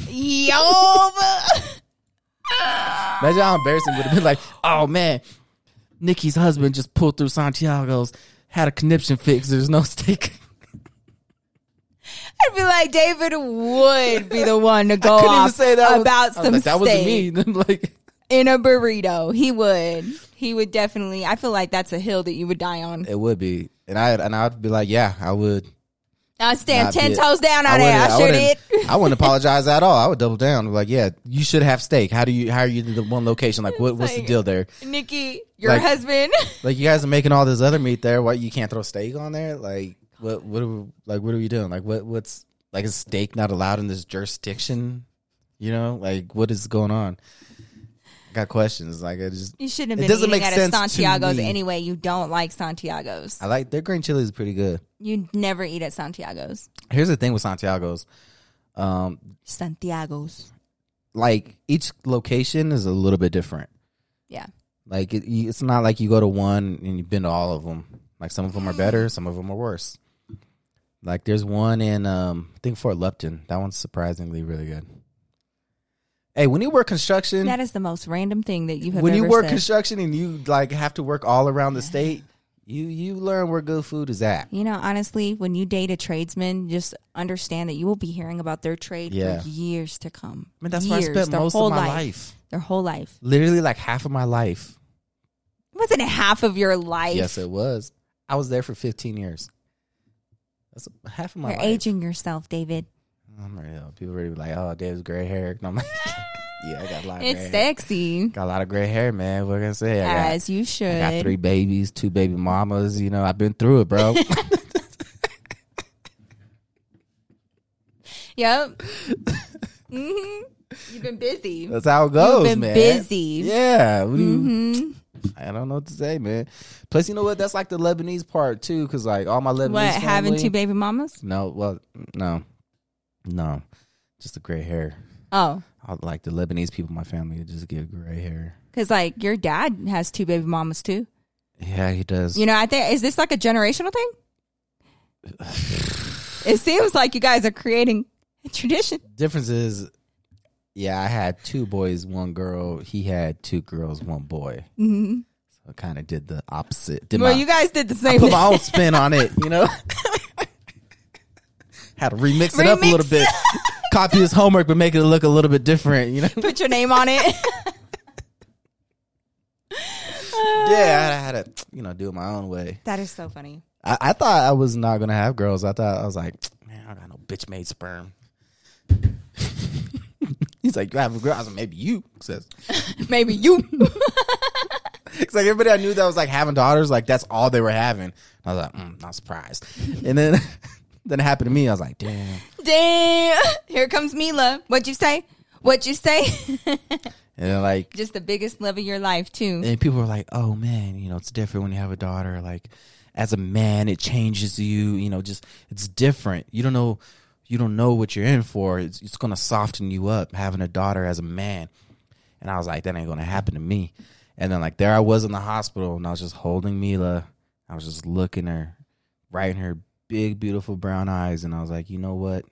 Yo. Imagine how embarrassing it would have been. Like, oh man, Nikki's husband just pulled through Santiago's, had a conniption fix. There's no steak. I'd be like, David would be the one to go off say that about I was some like, that wasn't steak me. like, in a burrito. He would. He would definitely. I feel like that's a hill that you would die on. it would be, and I and I'd be like, yeah, I would. I stand ten toes down I on there. I wouldn't- sure did. I wouldn't apologize at all. I would double down. Like, yeah, you should have steak. How do you? How are you in the one location? Like, what, what's the deal there? Nikki, your Like- husband. Like, you guys are making all this other meat there. Why you can't throw steak on there? Like, what? What? Are we, like, what are we doing? Like, what? What's like? Is steak not allowed in this jurisdiction? You know, like, what is going on? Got questions. Like, I just. You shouldn't It have been doesn't eating make at a sense to Santiago's me. anyway. You don't like Santiago's. I like their green chili is pretty good. You never eat at Santiago's. Here's the thing with Santiago's. Um, Santiago's. like each location is a little bit different. Yeah. Like it, it's not like you go to one and you've been to all of them. Like some of them are better, some of them are worse. Like there's one in um I think Fort Lupton. That one's surprisingly really good. Hey, when you work construction, That is the most random thing that you have when ever you work said. construction and you like have to work all around the state, you you learn where good food is at. You know, honestly, when you date a tradesman, just understand that you will be hearing about their trade Yeah. for years to come. I mean, that's where I spent their most whole of my life, life. Their whole life. Literally like half of my life. Wasn't it half of your life? Yes, it was. I was there for 15 years. That's half of my You're life. aging yourself, David. I'm ready. People already be like, "Oh, Dave's gray hair." And I'm like, "Yeah, I got a lot of It's gray hair. sexy, Got a lot of gray hair, man. What can I say? I got, as you should. I got three babies, two baby mamas. You know, I've been through it, bro. Yep. hmm You've been busy. That's how it goes, been man. busy. Yeah. What do you- hmm I don't know what to say, man. Plus, you know what? That's like the Lebanese part too, because like all my Lebanese What having two baby mamas? No, well, no, no, just the gray hair. Oh, I like the Lebanese people in my family just get gray hair. because like your dad has two baby mamas too. Yeah, he does. You know, I think is this like a generational thing? it seems like you guys are creating a tradition. difference is, yeah, I had two boys, one girl. He had two girls, one boy. hmm So I kind of did the opposite. Did Well, my, you guys did the I same put thing. my own spin on it, you know. Had to remix it up a little bit. Copy his homework, but make it look a little bit different, you know. Put your name on it. yeah, I had to, you know, do it my own way. that is so funny. I, I thought I was not gonna have girls. I thought I was like, man, I got no bitch made sperm. He's like, you have a girl. I was like, maybe you. Says, Maybe you. it's like everybody I knew that was like having daughters, like that's all they were having. I was like, mm, not surprised. And then, then it happened to me. I was like, damn. Damn. Here comes Mila. What'd you say? What'd you say? And like, Just the biggest love of your life too. and people were like, oh man, you know, it's different when you have a daughter. Like, as a man, it changes you. You know, just it's different. You don't know, you don't know what you're in for. It's, it's gonna soften you up having a daughter as a man. And I was like, that ain't gonna happen to me. And then like there I was in the hospital, and I was just holding Mila. I was just looking her right in her big, beautiful brown eyes, and I was like, you know what?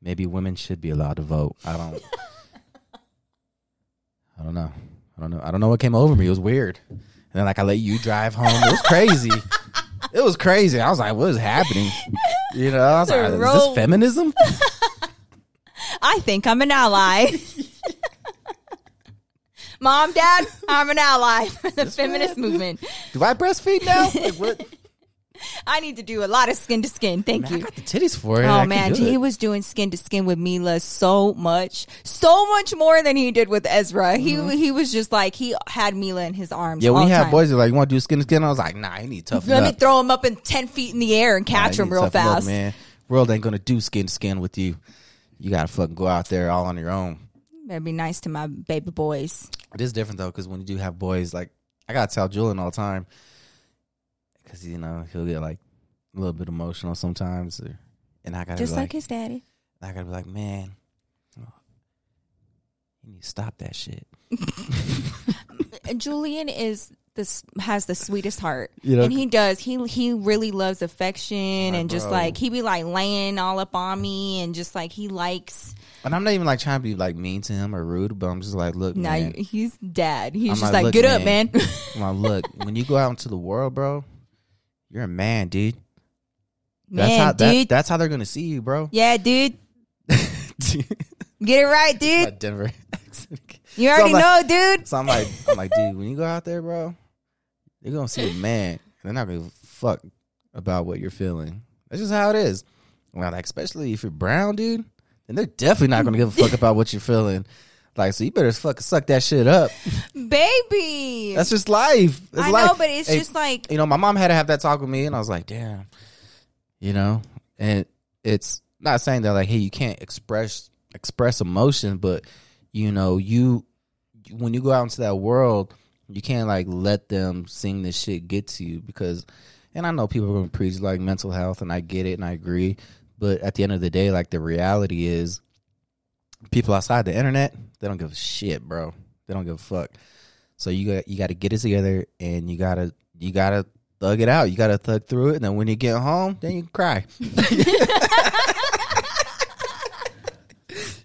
Maybe women should be allowed to vote. I don't. I don't know. I don't know. I don't know what came over me. It was weird. And then like I let you drive home. It was crazy. it was crazy. I was like, what is happening? You know, I was The like, is this feminism? I think I'm an ally. Mom, Dad, I'm an ally for the feminist movement. Do I breastfeed now? Like what? I need to do a lot of skin to skin. Thank Man, I you. got the titties for it. Oh can man, he it. was doing skin to skin with Mila so much, so much more than he did with Ezra. He he was just like he had Mila in his arms. Mm-hmm. Yeah, all when you the have time. boys that like, you want to do skin to skin? I was like, nah, I need to toughen Let me throw him up in ten feet in the air and catch you him real toughen up, fast. man. World ain't gonna do skin to skin with you. You gotta fucking go out there all on your own. Better be nice to my baby boys. It is different though, because when you do have boys, like I gotta tell Julian all the time, because you know he'll get like a little bit emotional sometimes, or, and I gotta Just like like, his daddy. I gotta be like, man, you need to stop that shit. Julian is this has the sweetest heart, You know? and he does. He he really loves affection, My and just bro. like he be like laying all up on me, and just like he likes. And I'm not even like trying to be like mean to him or rude, but I'm just like, look, Now man, he's dad. He's I'm just like, like, "Look, get up, man." man. I'm like, look, when you go out into the world, bro, you're a man, dude. That's man, how that, that's how they're gonna see you, bro. yeah, dude. Get it right, dude. Denver accent. You already I'm know, dude. So I'm like, I'm like, dude, when you go out there, bro, they're gonna see a man. They're not gonna fuck about what you're feeling. That's just how it is. Well, like, especially if you're brown, dude, then they're definitely not gonna give a fuck about what you're feeling. Like, so you better fucking suck that shit up. Baby. That's just life. It's I life. know, but it's Hey, just like you know, my mom had to have that talk with me, and I was like, damn, you know, and it's not saying that like, hey, you can't express express emotion, but you know, you when you go out into that world, you can't like let them sing this shit get to you because, and I know people are going to preach like mental health, and I get it, and I agree, but at the end of the day, like the reality is, people outside the internet, they don't give a shit, bro. They don't give a fuck. So you got you got to get it together, and you gotta you gotta thug it out. You gotta thug through it, and then when you get home, then you can cry. you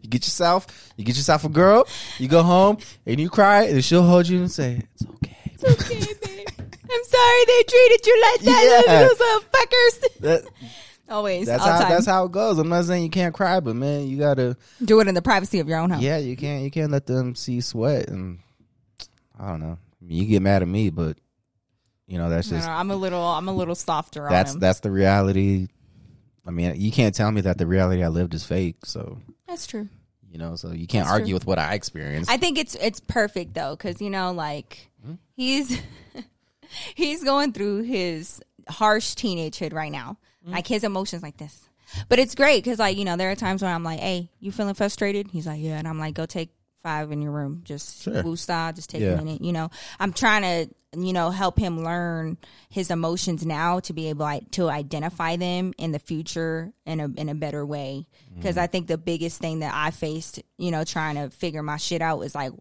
get yourself, you get yourself a girl. You go home and you cry, and she'll hold you and say, "It's okay." It's okay, babe. I'm sorry they treated you like that, Yeah. little little fuckers. That, Always, that's all how time. that's how it goes. I'm not saying you can't cry, but man, you gotta. Do it in the privacy of your own home. Yeah, you can't you can't let them see sweat, and I don't know. I mean, you get mad at me, but you know that's just know, I'm a little, I'm a little softer that's on him. that's the reality. I mean, you can't tell me that the reality I lived is fake. So That's true. you know, so you can't That's argue true. with what I experienced. I think it's it's perfect though, because you know, like Hmm? he's he's going through his harsh teenagehood right now. Hmm? Like his emotions like this. But it's great because like you know there are times when I'm like, "Hey, you feeling frustrated?" He's like, "Yeah," and I'm like, "Go take five in your room, just Sure. woosah, just take Yeah. a minute." You know, I'm trying to you know help him learn his emotions now to be able like, to identify them in the future in a in a better way. Because I think the biggest thing that I faced, you know, trying to figure my shit out was like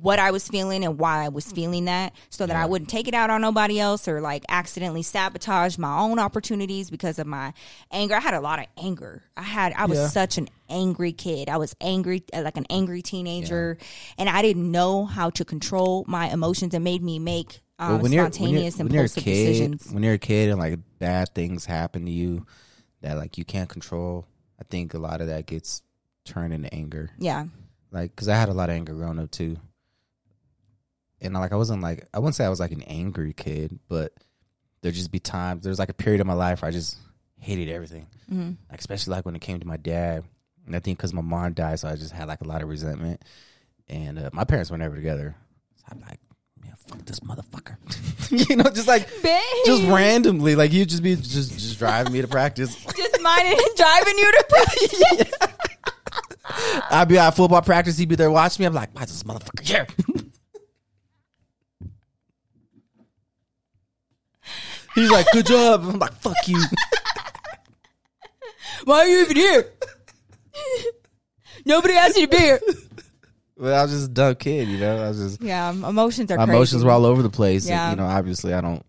what I was feeling and why I was feeling that so that I wouldn't take it out on nobody else or like accidentally sabotage my own opportunities because of my anger. I had a lot of anger. I had I was Yeah. such an angry kid. I was angry uh, like an angry teenager and I didn't know how to control my emotions and made me make um, But when you're, when you're, spontaneous you're a impulsive kid, decisions. when you're a kid and like bad things happen to you that like you can't control, I think a lot of that gets turned into anger. Yeah. Like, cause I had a lot of anger growing up too, and like I wasn't like I wouldn't say I was like an angry kid, but there'd just be times. There's like a period of my life where I just hated everything, hmm like especially like when it came to my dad. And I think because my mom died, so I just had like a lot of resentment. And uh, my parents were never together. So I'm like, man, fuck this motherfucker. you know, just like just randomly, like you'd just be just just driving me to practice. just minding and driving you to practice. I'd be at football practice. He'd be there watching me. I'm like, why is this motherfucker here? He's like, good job. I'm like, fuck you. Why are you even here? Nobody asked you to be here. But I was just a dumb kid, you know. I was just Yeah, emotions are my crazy. emotions were all over the place. and, you know, obviously, I don't,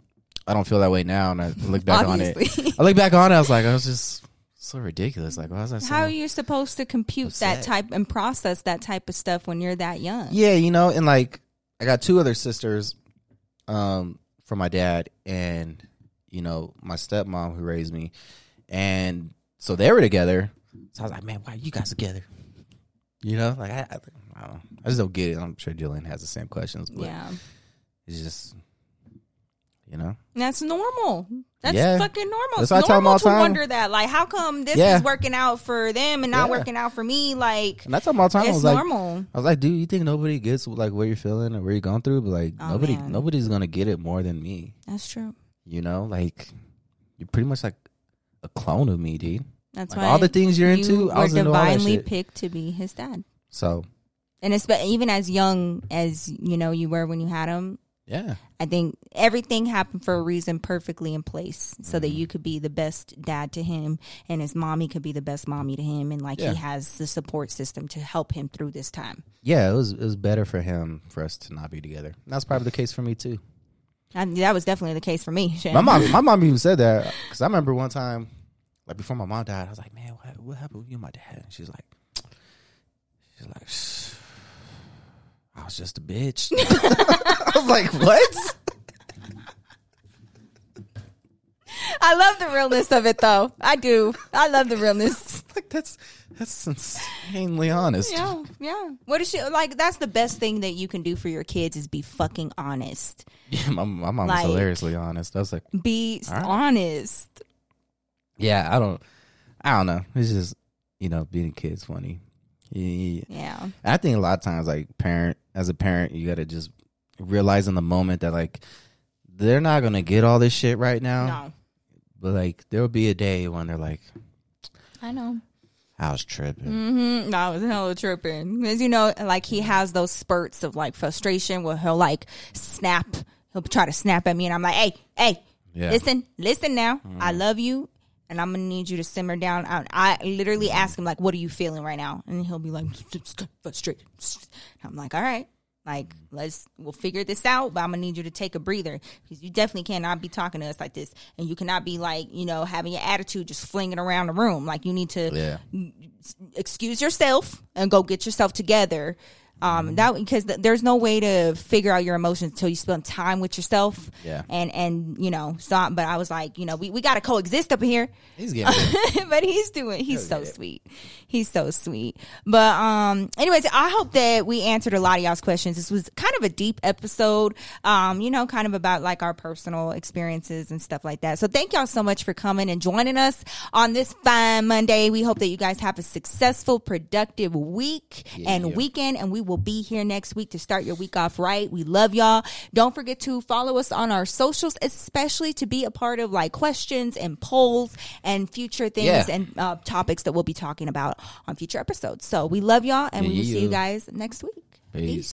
I don't feel that way now. And I look back on it. I look back on it. I was like, I was just so ridiculous. Like, why was I so? How are you supposed to compute that type and process that type of stuff when you're that young? Yeah, you know, and like I got two other sisters um from my dad and you know, my stepmom who raised me. And so they were together. So I was like, man, why are you guys together? You know, like I I, I, don't know. I just don't get it. I'm sure Julian has the same questions, but Yeah. it's just you know. That's normal. That's Yeah. fucking normal. That's it's I normal to time. wonder that. Like, how come this Yeah. is working out for them and not Yeah. working out for me? Like, And that's all my time. I it's was like normal. I was like, dude, you think nobody gets like what you're feeling or where you're going through? But like Oh, nobody man. nobody's gonna get it more than me. That's true. You know, like you're pretty much like a clone of me, dude. That's Like why all the things you're you into, I was into divinely shit. picked to be his dad. So and it's even as young as you know you were when you had him. Yeah. I think everything happened for a reason, perfectly in place, so Mm-hmm. that you could be the best dad to him, and his mommy could be the best mommy to him, and like Yeah. he has the support system to help him through this time. Yeah, it was it was better for him for us to not be together. And that's probably the case for me too. And that was definitely the case for me. Shan. My mom, my mom even said that because I remember one time, like before my mom died, I was like, "Man, what, what happened with you and my dad?" And she's like, "She's like, I was just a bitch." I was like, "What?" I love the realness of it, though. I do. I love the realness. like that's that's insanely honest. Yeah, yeah. What is she like? That's the best thing that you can do for your kids is be fucking honest. Yeah, my, my mom Like- was hilariously honest. I was like, Be right. honest. "Yeah, I don't, I don't know. It's just you know, being a kid's funny." Yeah. Yeah. I think a lot of times, like parent, as a parent, you got to just realize in the moment that like they're not gonna get all this shit right now. No, But like there will be a day when they're like, I know. "I was tripping." Mm-hmm. No, I was hella tripping. As you know, like he has those spurts of like frustration where he'll like snap. He'll try to snap at me, and I'm like, "Hey, hey, Yeah. listen, listen now. I love you, and I'm gonna need you to simmer down." I, I literally ask him like, "What are you feeling right now?" And he'll be like, "Frustrated." I'm like, "All right." Like, let's we'll figure this out, but I'm gonna need you to take a breather because you definitely cannot be talking to us like this, and you cannot be like, you know, having your attitude just flinging around the room. Like, you need to Yeah. excuse yourself and go get yourself together. Um, that because th- there's no way to figure out your emotions until you spend time with yourself. Yeah. And and you know, so but I was like, you know, we, we got to coexist up here. He's getting it. but he's doing he's so sweet he's so sweet but um anyways i hope that we answered a lot of y'all's questions this was kind of a deep episode um you know kind of about like our personal experiences and stuff like that so thank y'all so much for coming and joining us on this fine monday we hope that you guys have a successful productive week and Yeah. weekend and we will be here next week to start your week off right we love y'all don't forget to follow us on our socials especially to be a part of like questions and polls and future things Yeah. and uh, topics that we'll be talking about on future episodes. So we love y'all and we will see you guys next week. Peace.